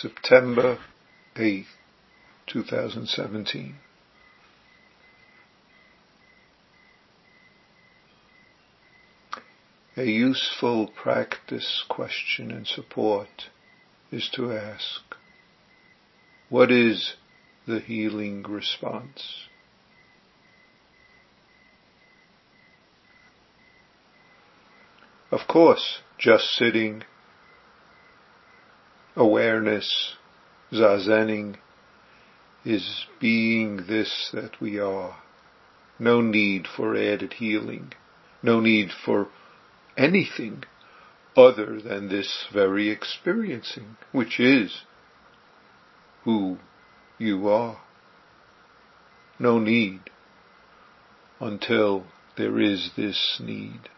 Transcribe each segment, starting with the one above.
September 8, 2017. A useful practice question and support is to ask, what is the healing response? Of course, just sitting, awareness, zazening, is being this that we are. No need for added healing. No need for anything other than this very experiencing, which is who you are. No need until there is this need.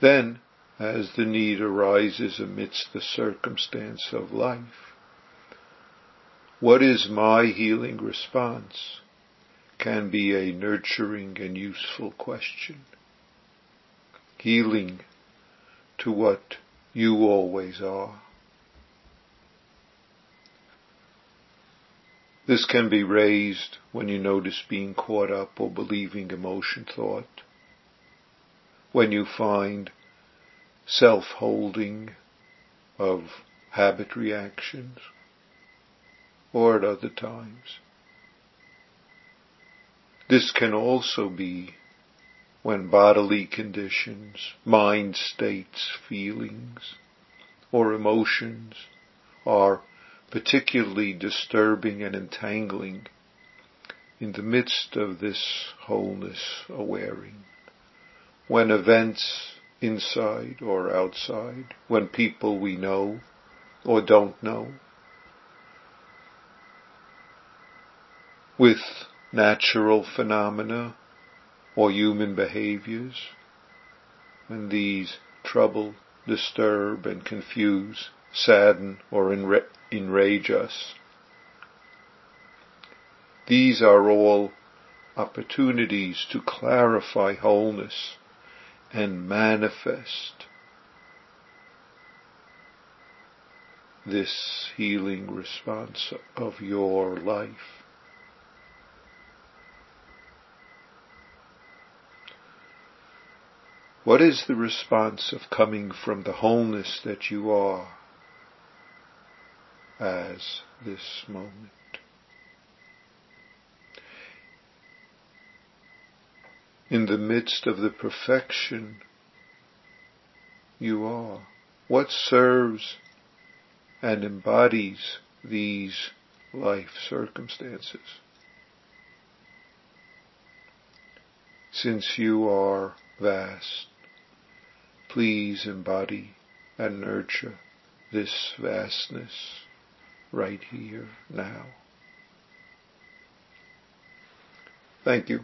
Then, as the need arises amidst the circumstance of life, what is my healing response can be a nurturing and useful question. Healing to what you always are. This can be raised when you notice being caught up or believing emotion thought when you find self-holding of habit reactions or at other times. This can also be when bodily conditions, mind states, feelings, or emotions are particularly disturbing and entangling in the midst of this wholeness awaring when events inside or outside, when people we know or don't know, with natural phenomena or human behaviors, when these trouble, disturb and confuse, sadden or enra- enrage us. These are all opportunities to clarify wholeness and manifest this healing response of your life. What is the response of coming from the wholeness that you are as this moment? In the midst of the perfection you are? What serves and embodies these life circumstances? Since you are vast, please embody and nurture this vastness right here now. Thank you.